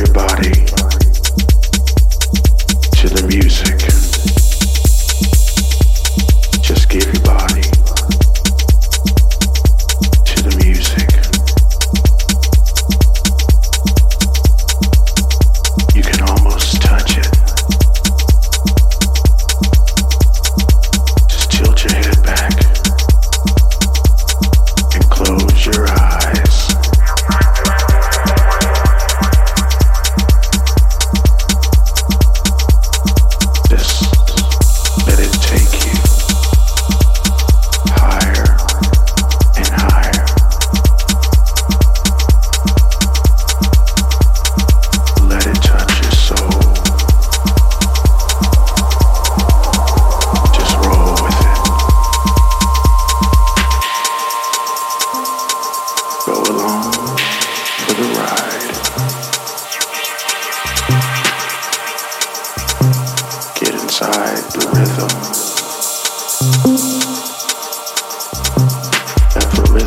your body.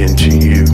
into you.